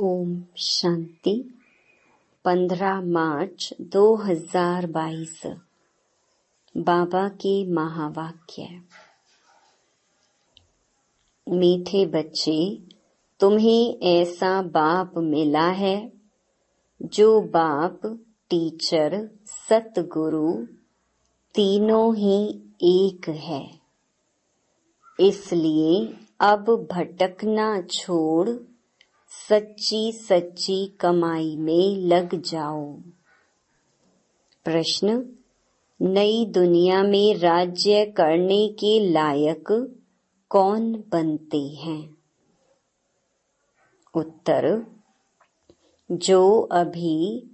ओम शांति। 15 मार्च 2022 बाबा के महावाक्य। मीठे बच्चे, तुम्हें ऐसा बाप मिला है, जो बाप, टीचर, सतगुरु, तीनों ही एक है। इसलिए अब भटकना छोड़ सच्ची सच्ची कमाई में लग जाओ। प्रश्न, नई दुनिया में राज्य करने के लायक कौन बनते हैं? उत्तर, जो अभी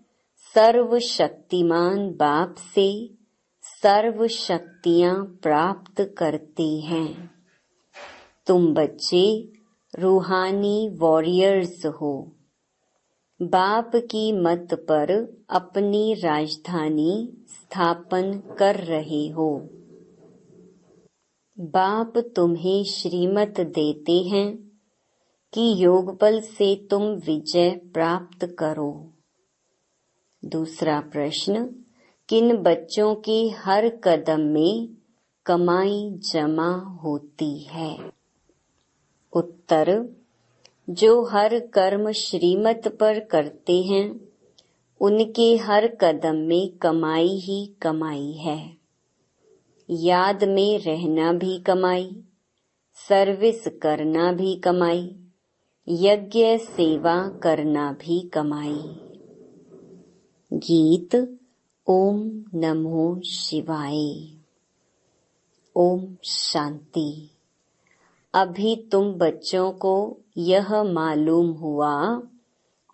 सर्वशक्तिमान बाप से सर्व शक्तियाँ प्राप्त करते हैं। तुम बच्चे रूहानी वॉरियर्स हो। बाप की मत पर अपनी राजधानी स्थापन कर रहे हो। बाप तुम्हें श्रीमत देते हैं कि योग बल से तुम विजय प्राप्त करो। दूसरा प्रश्न, किन बच्चों के हर कदम में कमाई जमा होती है? उत्तर, जो हर कर्म श्रीमत पर करते हैं, उनके हर कदम में कमाई ही कमाई है। याद में रहना भी कमाई, सर्विस करना भी कमाई, यज्ञ सेवा करना भी कमाई। गीत, ओम नमो शिवाय। ओम शांति। अभी तुम बच्चों को यह मालूम हुआ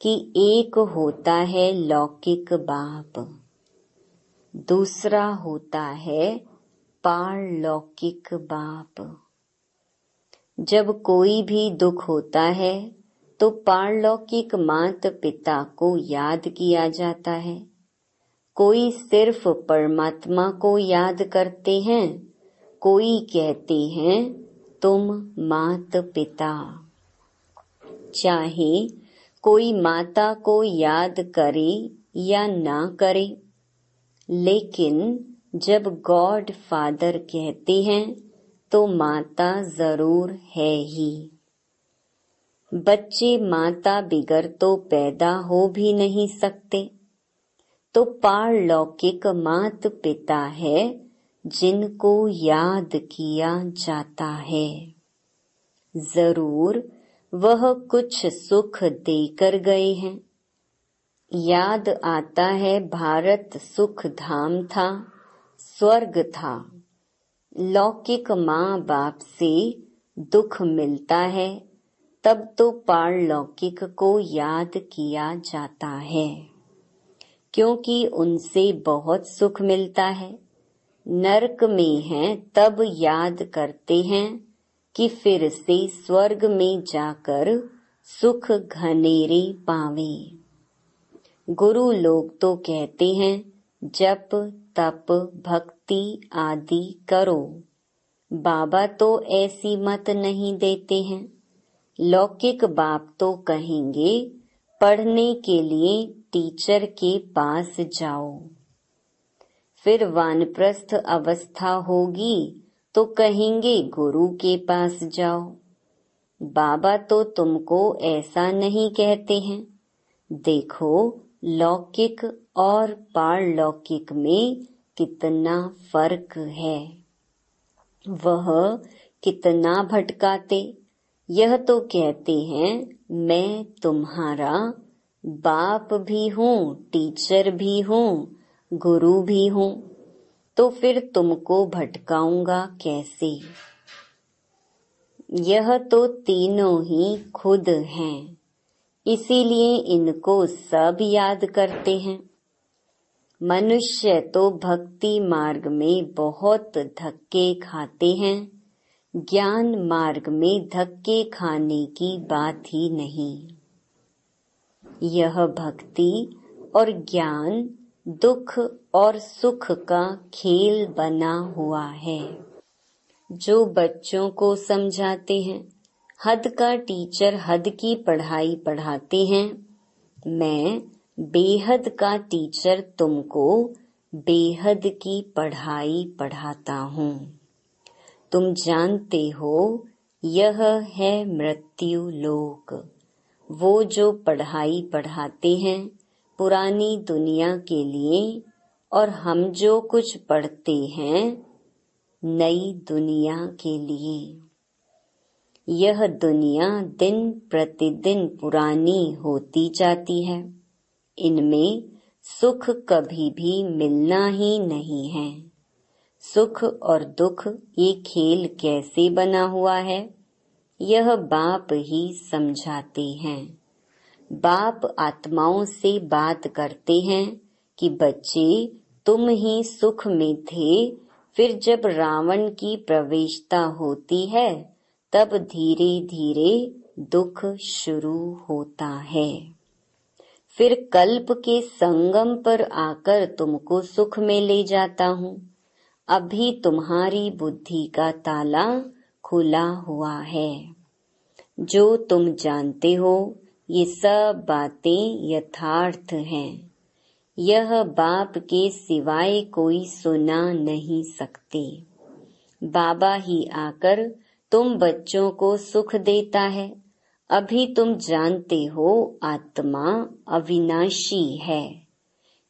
कि एक होता है लौकिक बाप, दूसरा होता है पारलौकिक बाप। जब कोई भी दुख होता है तो पारलौकिक मात पिता को याद किया जाता है। कोई सिर्फ़ परमात्मा को याद करते हैं, कोई कहते हैं तुम मात पिता चाहे कोई माता को याद करे या ना करे, लेकिन जब गॉड फादर कहते हैं तो माता ज़रूर है ही। बच्चे माता बिगर तो पैदा हो भी नहीं सकते। तो पारलौकिक मात पिता है जिनको याद किया जाता है। ज़रूर वह कुछ सुख देकर गए हैं। याद आता है भारत सुख धाम था, स्वर्ग था। लौकिक माँ बाप से दुख मिलता है, तब तो पारलौकिक को याद किया जाता है। क्योंकि उनसे बहुत सुख मिलता है। नरक में हैं, तब याद करते हैं कि फिर से स्वर्ग में जाकर सुख घनेरे पावे। गुरु लोग तो कहते हैं, जप, तप, भक्ति आदि करो। बाबा तो ऐसी मत नहीं देते हैं। लौकिक बाप तो कहेंगे, पढ़ने के लिए टीचर के पास जाओ। फिर वानप्रस्थ अवस्था होगी तो कहेंगे, गुरु के पास जाओ। बाबा तो तुमको ऐसा नहीं कहते हैं। देखो, लौकिक और पारलौकिक में कितना फ़र्क है। वह कितना भटकाते। यह तो कहते हैं, मैं तुम्हारा बाप भी हूँ, टीचर भी हूँ गुरु भी हूँ तो फिर तुमको भटकाऊँगा कैसे? यह तो तीनों ही खुद हैं, इसीलिए इनको सब याद करते हैं। मनुष्य तो भक्ति मार्ग में बहुत धक्के खाते हैं, ज्ञान मार्ग में धक्के खाने की बात ही नहीं। यह भक्ति और ज्ञान दुख और सुख का खेल बना हुआ है। जो बच्चों को समझाते हैं, हद का टीचर हद की पढ़ाई पढ़ाते हैं, मैं बेहद का टीचर तुमको बेहद की पढ़ाई पढ़ाता हूँ। तुम जानते हो, यह है मृत्यु लोक। वो जो पढ़ाई पढ़ाते हैं पुरानी दुनिया के लिए और हम जो कुछ पढ़ते हैं नई दुनिया के लिए। यह दुनिया दिन प्रतिदिन पुरानी होती जाती है। इनमें सुख कभी भी मिलना ही नहीं है। सुख और दुख ये खेल कैसे बना हुआ है, यह बाप ही समझाते हैं। बाप आत्माओं से बात करते हैं कि बच्चे, तुम ही सुख में थे। फिर जब रावण की प्रवेशता होती है, तब धीरे धीरे दुख शुरू होता है। फिर कल्प के संगम पर आकर तुमको सुख में ले जाता हूँ। अभी तुम्हारी बुद्धि का ताला खुला हुआ है। जो तुम जानते हो ये सब बातें यथार्थ हैं। यह बाप के सिवाय कोई सुना नहीं सकते। बाबा ही आकर तुम बच्चों को सुख देता है। अभी तुम जानते हो आत्मा अविनाशी है।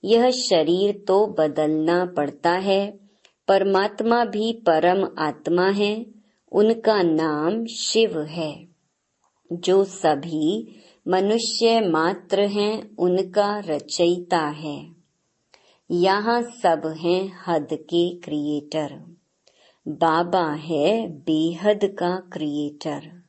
यह शरीर तो बदलना पड़ता है। परमात्मा भी परम आत्मा है। उनका नाम शिव है। जो सभी मनुष्य मात्र हैं, उनका रचयिता है। यहाँ सब हैं हद के क्रिएटर बाबा है बेहद का क्रिएटर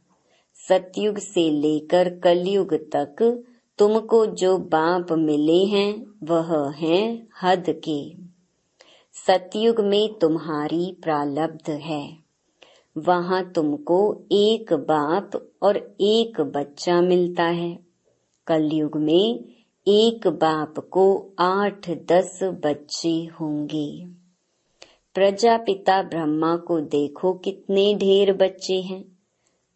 सतयुग से लेकर कलयुग तक तुमको जो बाप मिले हैं, वह हैं हद के। सतयुग में तुम्हारी प्रालब्ध है। वहाँ तुमको एक बाप और एक बच्चा मिलता है। कलयुग में एक बाप को आठ दस बच्चे होंगे। प्रजापिता ब्रह्मा को देखो कितने ढेर बच्चे हैं।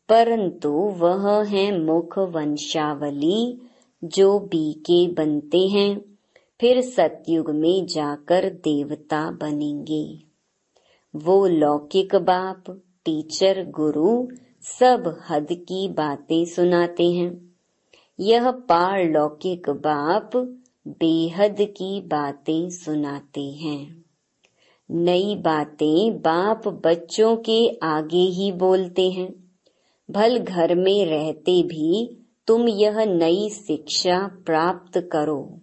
परंतु वह है मुख वंशावली जो बीके बनते हैं। फिर सतयुग में जाकर देवता बनेंगे। वो लौकिक बाप टीचर, गुरु सब हद की बातें सुनाते हैं। यह पारलौकिक बाप बेहद की बातें सुनाते हैं। नई बातें बाप बच्चों के आगे ही बोलते हैं। भल घर में रहते भी तुम यह नई शिक्षा प्राप्त करो।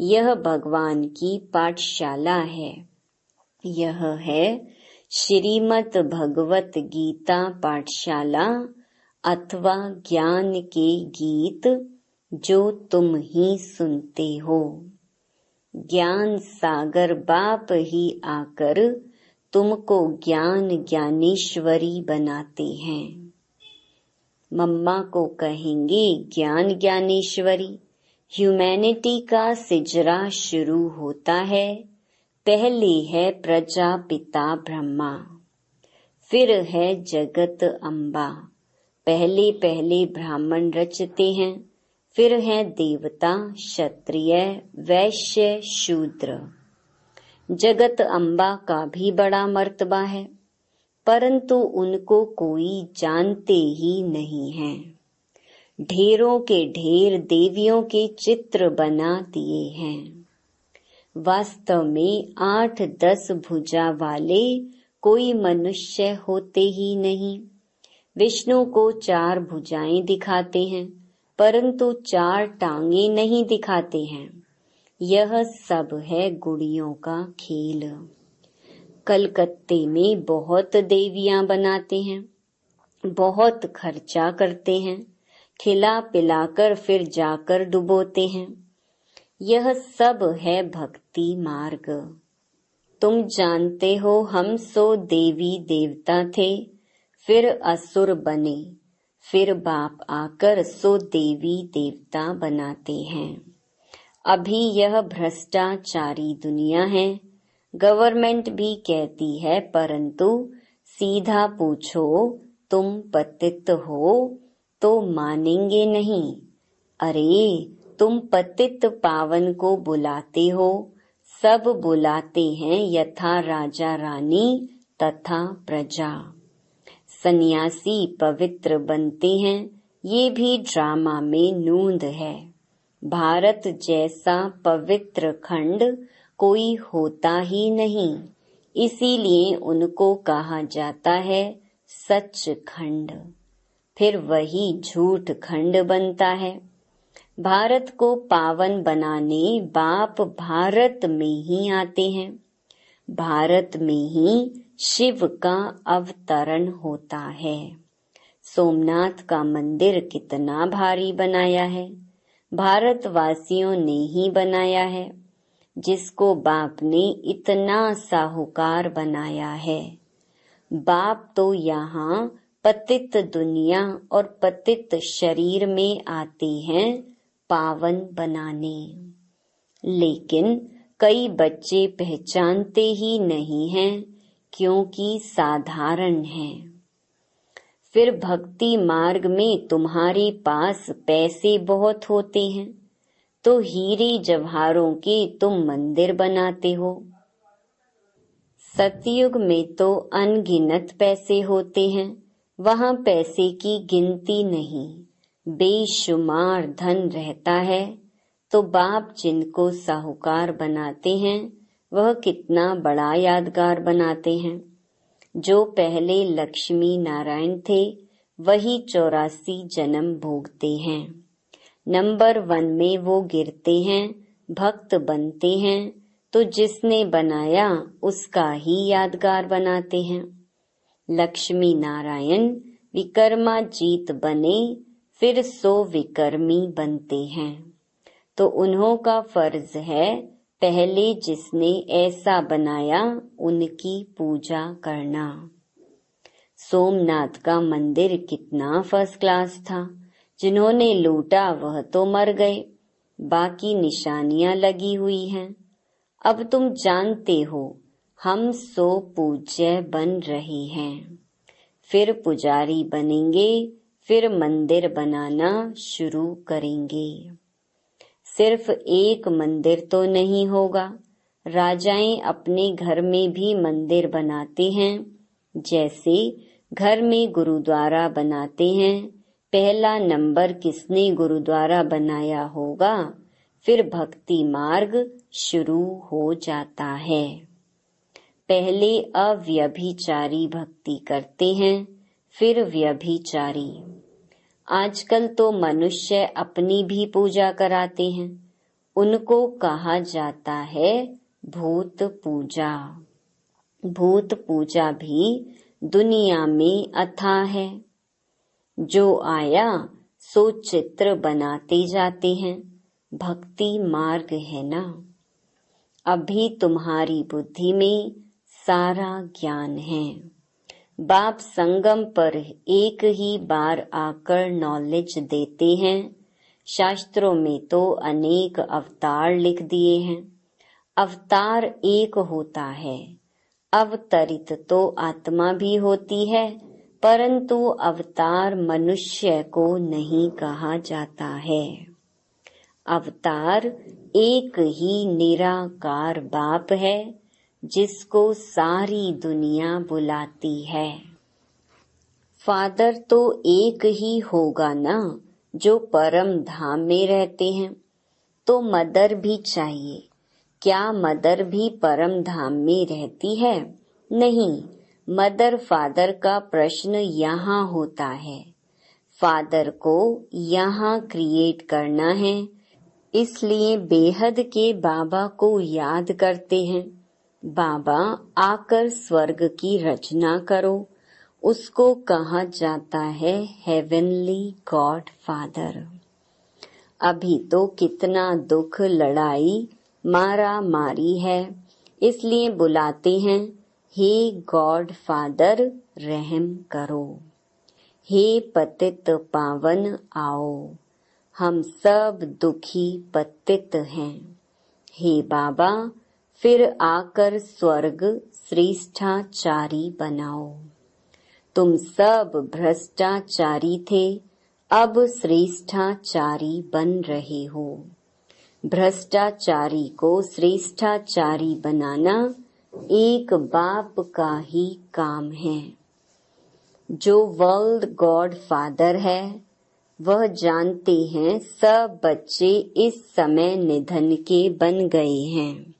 यह भगवान की पाठशाला है। यह है श्रीमद् भगवत गीता पाठशाला अथवा ज्ञान के गीत जो तुम ही सुनते हो। ज्ञान सागर बाप ही आकर तुमको ज्ञान ज्ञानेश्वरी बनाते हैं। मम्मा को कहेंगे, ज्ञान ज्ञानेश्वरी, ह्यूमैनिटी का सिजरा शुरू होता है। पहले है प्रजा पिता ब्रह्मा, फिर है जगत अम्बा पहले पहले ब्राह्मण रचते हैं, फिर है देवता, क्षत्रिय, वैश्य, शूद्र। जगत अम्बा का भी बड़ा मर्तबा है, परंतु उनको कोई जानते ही नहीं है। ढेरों के ढेर देवियों के चित्र बना दिए हैं। वास्तव में आठ दस भुजा वाले कोई मनुष्य होते ही नहीं। विष्णु को चार भुजाएँ दिखाते हैं, परंतु चार टांगे नहीं दिखाते हैं। यह सब है गुड़ियों का खेल। कलकत्ते में बहुत देवियाँ बनाते हैं, बहुत खर्चा करते हैं खिला पिलाकर फिर जाकर डुबोते हैं। यह सब है भक्ति मार्ग। तुम जानते हो हम सो देवी देवता थे, फिर असुर बने, फिर बाप आकर सो देवी देवता बनाते हैं। अभी यह भ्रष्टाचारी दुनिया है, गवर्नमेंट भी कहती है, परंतु सीधा पूछो, तुम पतित हो तो मानेंगे नहीं। अरे तुम पतित पावन को बुलाते हो। सब बुलाते हैं यथा राजा रानी तथा प्रजा। सन्यासी पवित्र बनते हैं, ये भी ड्रामा में नूंद है। भारत जैसा पवित्र खंड कोई होता ही नहीं, इसीलिए उनको कहा जाता है सच खंड। फिर वही झूठ खंड बनता है। भारत को पावन बनाने बाप भारत में ही आते हैं। भारत में ही शिव का अवतरण होता है। सोमनाथ का मंदिर कितना भारी बनाया है। भारतवासियों ने ही बनाया है, जिसको बाप ने इतना साहूकार बनाया है। बाप तो यहाँ पतित दुनिया और पतित शरीर में आते हैं पावन बनाने। लेकिन कई बच्चे पहचानते ही नहीं हैं, क्योंकि साधारण हैं। फिर भक्ति मार्ग में तुम्हारे पास पैसे बहुत होते हैं तो हीरे जवाहरों के तुम मंदिर बनाते हो। सतयुग में तो अनगिनत पैसे होते हैं वहाँ पैसे की गिनती नहीं। बेशुमार धन रहता है। तो बाप जिनको साहूकार बनाते हैं, वह कितना बड़ा यादगार बनाते हैं। जो पहले लक्ष्मी नारायण थे, वही चौरासी जन्म भोगते हैं। नंबर वन में वो गिरते हैं, भक्त बनते हैं तो जिसने बनाया, उसका ही यादगार बनाते हैं। लक्ष्मी नारायण, विकर्मा जीत बने, फिर सो विकर्मी बनते हैं। तो उन्हों का फ़र्ज़ है, पहले जिसने ऐसा बनाया, उनकी पूजा करना। सोमनाथ का मंदिर कितना फ़र्स्ट क्लास था। जिन्होंने लूटा, वह तो मर गए। बाकी निशानियाँ लगी हुई हैं। अब तुम जानते हो हम सो पूज्य बन रहे हैं। फिर पुजारी बनेंगे, फिर मंदिर बनाना शुरू करेंगे। सिर्फ़ एक मंदिर तो नहीं होगा। राजाएँ अपने घर में भी मंदिर बनाते हैं, जैसे घर में गुरुद्वारा बनाते हैं। पहला नंबर किसने गुरुद्वारा बनाया होगा? फिर भक्ति मार्ग शुरू हो जाता है। पहले अव्यभिचारी भक्ति करते हैं, फिर व्यभिचारी। आजकल तो मनुष्य अपनी भी पूजा कराते हैं। उनको कहा जाता है भूत पूजा। भूत पूजा भी दुनिया में अथा है। जो आया, सो चित्र बनाते जाते हैं। भक्ति मार्ग है ना। अभी तुम्हारी बुद्धि में सारा ज्ञान है। बाप संगम पर एक ही बार आकर नॉलेज देते हैं। शास्त्रों में तो अनेक अवतार लिख दिए हैं। अवतार एक होता है। अवतरित तो आत्मा भी होती है, परंतु अवतार मनुष्य को नहीं कहा जाता है। अवतार एक ही निराकार बाप है। जिसको सारी दुनिया बुलाती है। फादर तो एक ही होगा ना, जो परम धाम में रहते हैं। तो मदर भी चाहिए। क्या मदर भी परम धाम में रहती है? नहीं, मदर फादर का प्रश्न यहाँ होता है। फादर को यहाँ क्रिएट करना है, इसलिए बेहद के बाबा को याद करते हैं। बाबा, आकर स्वर्ग की रचना करो। उसको कहा जाता है हेवनली गॉड फादर अभी तो कितना दुख लड़ाई, मारा मारी है। इसलिए बुलाते हैं, हे गॉड फादर रहम करो। हे पतित पावन, आओ। हम सब दुखी पतित हैं। हे बाबा फिर आकर स्वर्ग श्रेष्ठाचारी बनाओ। तुम सब भ्रष्टाचारी थे, अब श्रेष्ठाचारी बन रहे हो। भ्रष्टाचारी को श्रेष्ठाचारी बनाना एक बाप का ही काम है। जो वर्ल्ड गॉड फादर है, वह जानते हैं सब बच्चे इस समय निधन के बन गए हैं।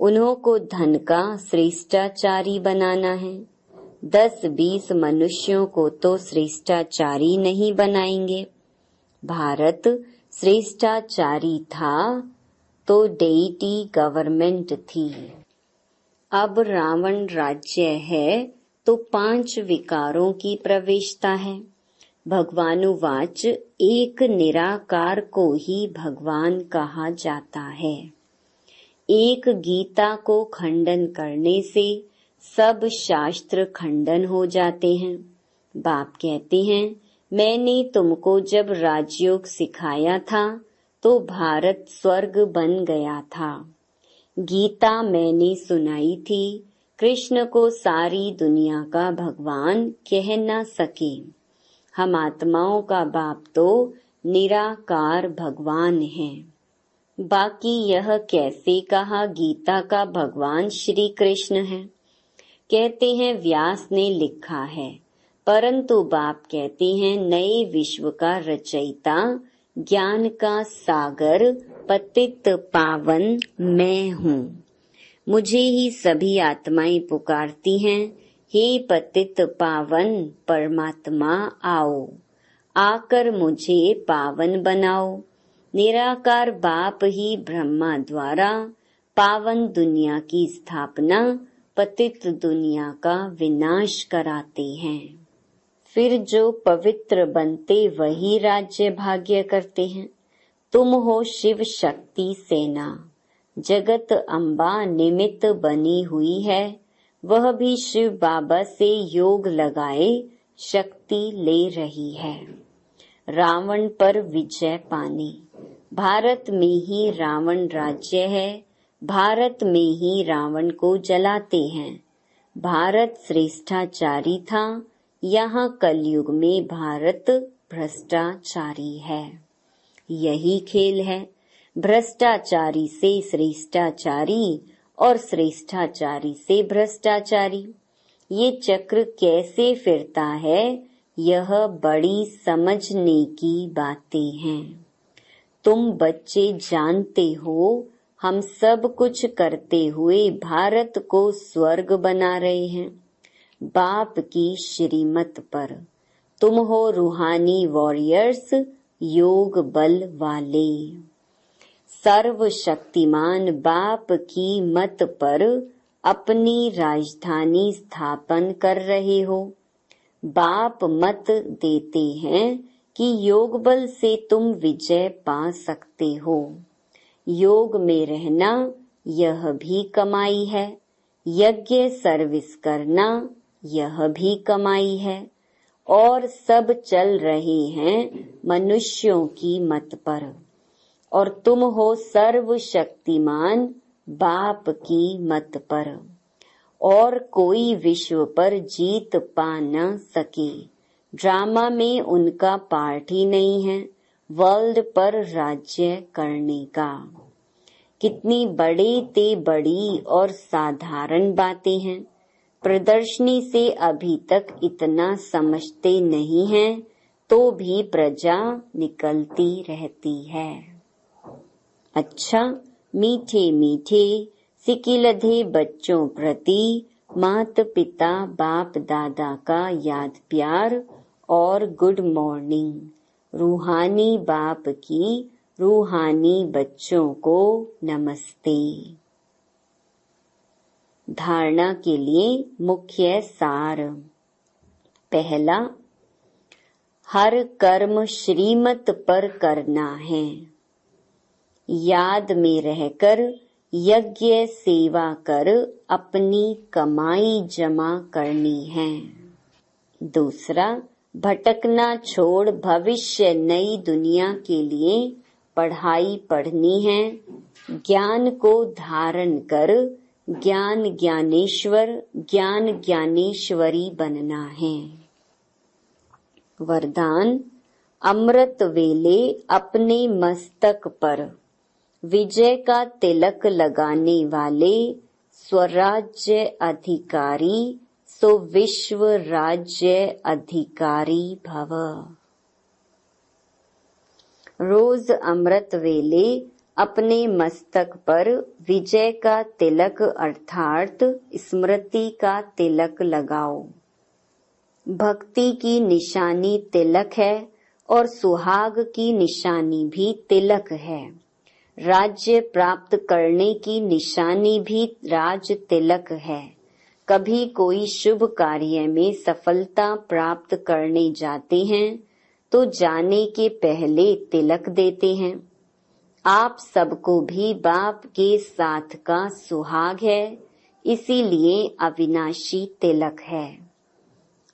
उन्हों को धन का श्रेष्ठाचारी बनाना है। दस बीस मनुष्यों को तो श्रेष्ठाचारी नहीं बनाएँगे। भारत श्रेष्ठाचारी था तो डेटी गवर्नमेंट थी। अब रावण राज्य है तो पाँच विकारों की प्रवेशता है। भगवानुवाच एक निराकार को ही भगवान कहा जाता है। एक गीता को खंडन करने से सब शास्त्र खंडन हो जाते हैं। बाप कहते हैं, मैंने तुमको जब राजयोग सिखाया था तो भारत स्वर्ग बन गया था। गीता मैंने सुनाई थी, कृष्ण को सारी दुनिया का भगवान कह न सके। हम आत्माओं का बाप तो निराकार भगवान है। बाकी यह कैसे कहा गीता का भगवान श्री कृष्ण है? कहते हैं, व्यास ने लिखा है, परंतु बाप कहते हैं, नए विश्व का रचयिता, ज्ञान का सागर, पतित पावन मैं हूँ। मुझे ही सभी आत्माएँ पुकारती हैं, हे पतित पावन, परमात्मा आओ, आकर मुझे पावन बनाओ। निराकार बाप ही ब्रह्मा द्वारा पावन दुनिया की स्थापना, पतित दुनिया का विनाश कराते हैं। फिर जो पवित्र बनते वही राज्य भाग्य करते हैं। तुम हो शिव शक्ति सेना, जगत अम्बा निमित्त बनी हुई है। वह भी शिव बाबा से योग लगाए, शक्ति ले रही है। रावण पर विजय पाने। भारत में ही रावण राज्य है, भारत में ही रावण को जलाते हैं। भारत श्रेष्ठाचारी था, यहाँ कलयुग में भारत भ्रष्टाचारी है। यही खेल है, भ्रष्टाचारी से श्रेष्ठाचारी और श्रेष्ठाचारी से भ्रष्टाचारी। ये चक्र कैसे फिरता है, यह बड़ी समझने की बातें हैं। तुम बच्चे जानते हो, हम सब कुछ करते हुए भारत को स्वर्ग बना रहे हैं। बाप की श्रीमत पर। तुम हो रूहानी वॉरियर्स योग बल वाले। सर्वशक्तिमान बाप की मत पर अपनी राजधानी स्थापन कर रहे हो। बाप मत देते हैं कि योग बल से तुम विजय पा सकते हो। योग में रहना, यह भी कमाई है। यज्ञ सर्विस करना, यह भी कमाई है। और सब चल रहे हैं मनुष्यों की मत पर। और तुम हो सर्वशक्तिमान बाप की मत पर। और कोई विश्व पर जीत पा न सके। ड्रामा में उनका पार्ट ही नहीं है वर्ल्ड पर राज्य करने का। कितनी बड़ी ते बड़ी और साधारण बातें हैं। प्रदर्शनी से अभी तक इतना समझते नहीं हैं तो भी प्रजा निकलती रहती है। अच्छा मीठे मीठे, सिकिलधे बच्चों प्रति मात पिता बाप दादा का याद प्यार और गुड मॉर्निंग रूहानी बाप की रूहानी बच्चों को नमस्ते। धारणा के लिए मुख्य सार। पहला, हर कर्म श्रीमत पर करना है। याद में रहकर यज्ञ सेवा कर अपनी कमाई जमा करनी है। दूसरा भटकना छोड़ भविष्य नई दुनिया के लिए पढ़ाई पढ़नी है। ज्ञान को धारण कर ज्ञान ज्ञानेश्वर, ज्ञान ज्ञानेश्वरी बनना है। वरदान, अमृत वेले अपने मस्तक पर। विजय का तिलक लगाने वाले स्वराज्य अधिकारी सो विश्व राज्य अधिकारी भव। रोज अमृत वेले अपने मस्तक पर विजय का तिलक अर्थात स्मृति का तिलक लगाओ। भक्ति की निशानी तिलक है और सुहाग की निशानी भी तिलक है। राज्य प्राप्त करने की निशानी भी राज तिलक है। कभी कोई शुभ कार्य में सफलता प्राप्त करने जाते हैं तो जाने के पहले तिलक देते हैं। आप सबको भी बाप के साथ का सुहाग है, इसीलिए अविनाशी तिलक है।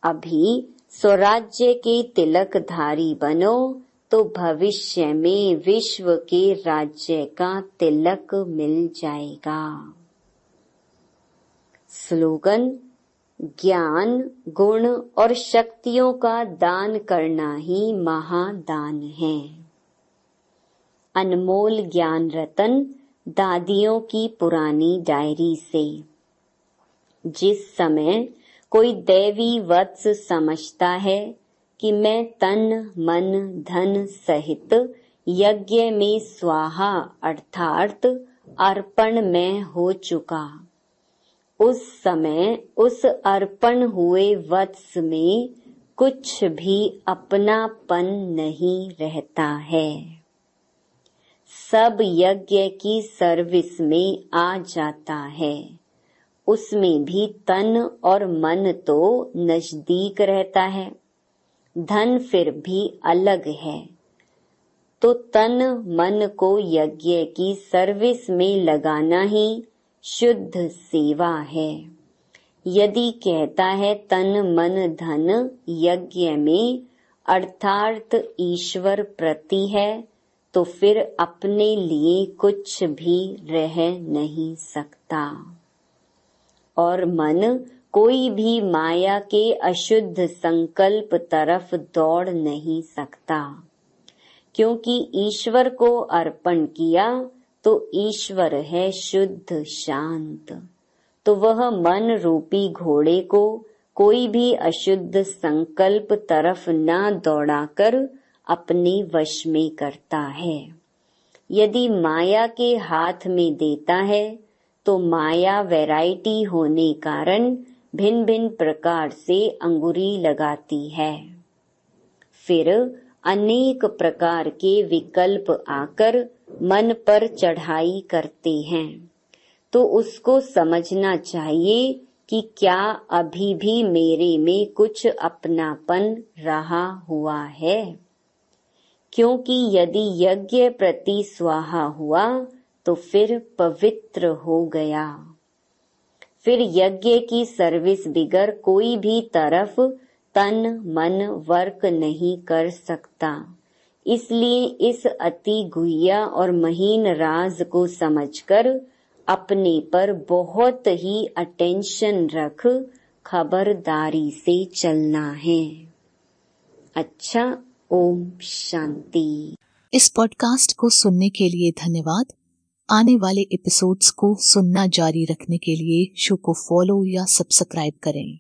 अभी स्वराज्य के तिलकधारी बनो तो भविष्य में विश्व के राज्य का तिलक मिल जाएगा। स्लोगन, ज्ञान, गुण और शक्तियों का दान करना ही महादान है। अनमोल ज्ञान रतन दादियों की पुरानी डायरी से। जिस समय कोई दैवी वत्स समझता है कि मैं तन, मन, धन सहित यज्ञ में स्वाहा अर्थात अर्पण में हो चुका। उस समय, उस अर्पण हुए वत्स में कुछ भी अपनापन नहीं रहता है। सब यज्ञ की सर्विस में आ जाता है। उसमें भी तन और मन तो नज़दीक रहता है। धन फिर भी अलग है। तो तन मन को यज्ञ की सर्विस में लगाना ही शुद्ध सेवा है। यदि कहता है तन मन धन यज्ञ में अर्थार्थ ईश्वर प्रति है तो फिर अपने लिए कुछ भी रह नहीं सकता। और मन कोई भी माया के अशुद्ध संकल्प तरफ़ दौड़ नहीं सकता। क्योंकि ईश्वर को अर्पण किया तो ईश्वर है शुद्ध शांत। तो वह मन रूपी घोड़े को कोई भी अशुद्ध संकल्प तरफ़ न दौड़ाकर अपने वश में करता है। यदि माया के हाथ में देता है तो माया वैरायटी होने कारण भिन्न भिन्न प्रकार से अंगुरी लगाती है। फिर अनेक प्रकार के विकल्प आकर मन पर चढ़ाई करते हैं। तो उसको समझना चाहिए कि क्या अभी भी मेरे में कुछ अपनापन रहा हुआ है। क्योंकि यदि यज्ञ प्रति स्वाहा हुआ तो फिर पवित्र हो गया। फिर यज्ञ की सर्विस बिगर कोई भी तरफ़ तन मन वर्क नहीं कर सकता। इसलिए इस अति गुहिया और महीन राज को समझकर अपने पर बहुत ही अटेंशन रख खबरदारी से चलना है। अच्छा ओम शांति। इस पॉडकास्ट को सुनने के लिए धन्यवाद। आने वाले एपिसोड्स को सुनना जारी रखने के लिए शो को फॉलो या सब्सक्राइब करें।